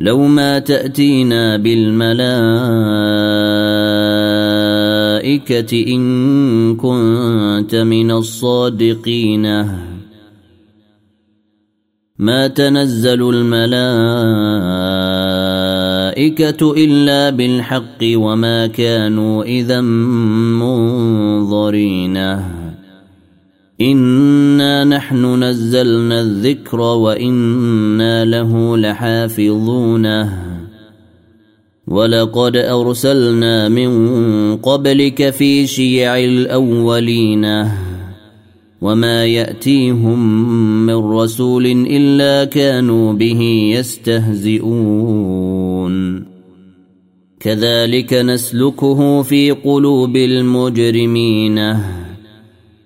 لو ما تأتينا بالملائكة إن كنت من الصادقين. ما تنزل الملائكة إلا بالحق وما كانوا إذا منظرين. انا نحن نزلنا الذكر وأنا له لحافظون ولقد ارسلنا من قبلك في شيع الاولين وما ياتيهم من رسول الا كانوا به يستهزئون كذلك نسلكه في قلوب المجرمين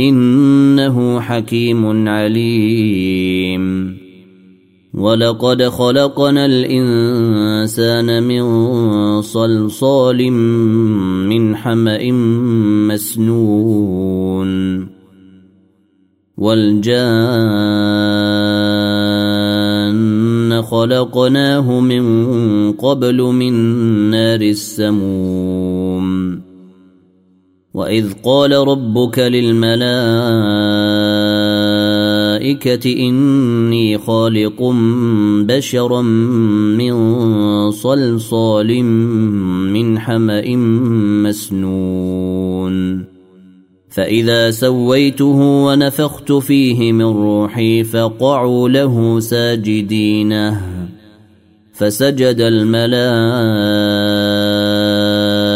إنه حكيم عليم. ولقد خلقنا الإنسان من صلصال من حمأ مسنون. والجان خلقناه من قبل من نار السموم. واذ قال ربك للملائكه اني خالق بشرا من صلصال من حما مسنون فاذا سويته ونفخت فيه من روحي فقعوا له ساجدين فسجد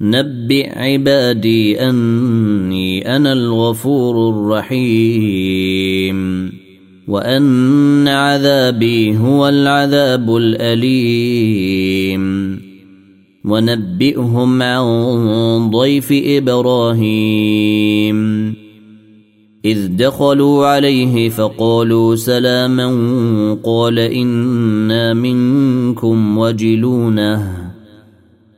نبئ عبادي اني أنا الغفور الرحيم وان عذابي هو العذاب الاليم ونبئهم عن ضيف إبراهيم اذ دخلوا عليه فقالوا سلاما قال أنا منكم وجلونه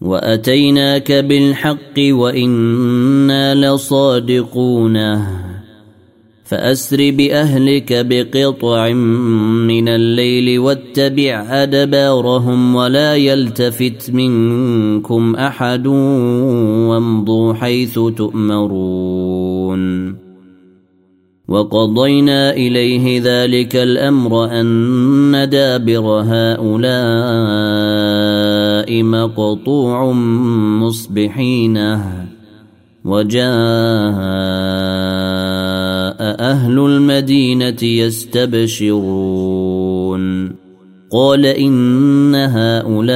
وأتيناك بالحق وإنا لصادقون. فأسر بأهلك بقطع من الليل واتبع أدبارهم ولا يلتفت منكم أحد وامضوا حيث تؤمرون. وقضينا إليه ذلك الأمر أن دابر هؤلاء مقطوع مصبحين وجاء أهل المدينة يستبشرون قال إن هؤلاء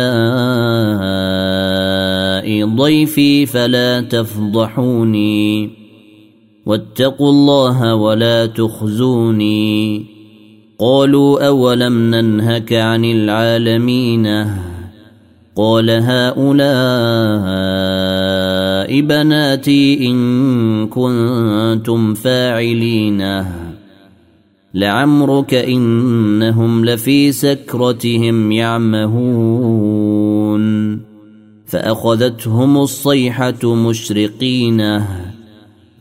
ضيفي فلا تفضحوني واتقوا الله ولا تخزوني قالوا أولم ننهك عن العالمين قال هؤلاء بناتي إن كنتم فاعلين. لعمرك إنهم لفي سكرتهم يعمهون. فأخذتهم الصيحة مشرقين.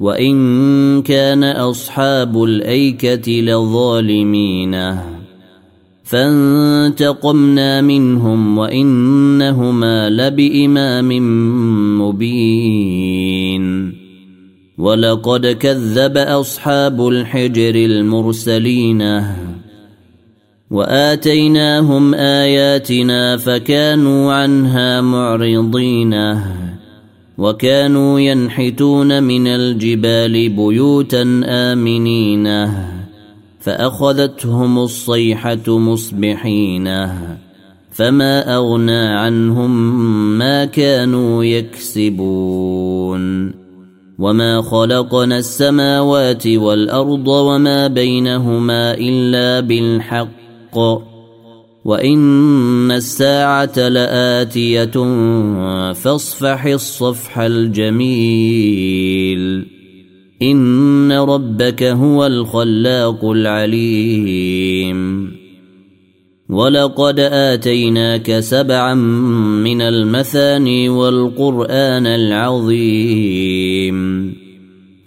وان كان اصحاب الايكه لظالمين فانتقمنا منهم وانهما لبامام مبين ولقد كذب اصحاب الحجر المرسلين واتيناهم اياتنا فكانوا عنها معرضين وكانوا ينحتون من الجبال بيوتا آمنين. فأخذتهم الصيحة مصبحين. فما أغنى عنهم ما كانوا يكسبون. وما خلقنا السماوات والأرض وما بينهما إلا بالحق. وان الساعة لاتيه فاصفح الصفح الجميل ان ربك هو الخلاق العليم ولقد اتيناك سبعا من المثاني والقران العظيم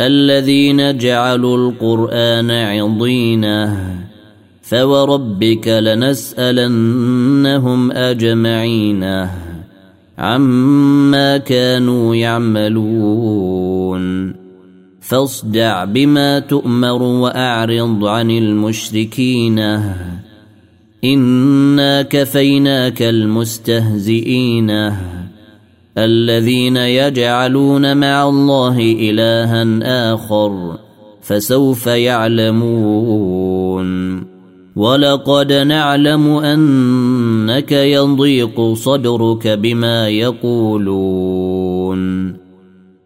الذين جعلوا القرآن عضين فوربك لنسألنهم أجمعين عما كانوا يعملون. فاصدع بما تؤمر وأعرض عن المشركين. إنا كفيناك المستهزئين. الذين يجعلون مع الله إلها آخر فسوف يعلمون. ولقد نعلم أنك يضيق صدرك بما يقولون.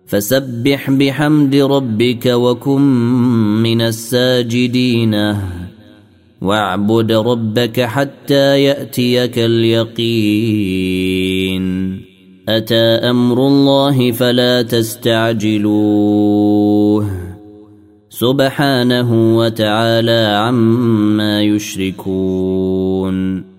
فسبح بحمد ربك وكن من الساجدين. واعبد ربك حتى يأتيك اليقين. أتى أمر الله فلا تستعجلوه. سبحانه وتعالى عما يشركون.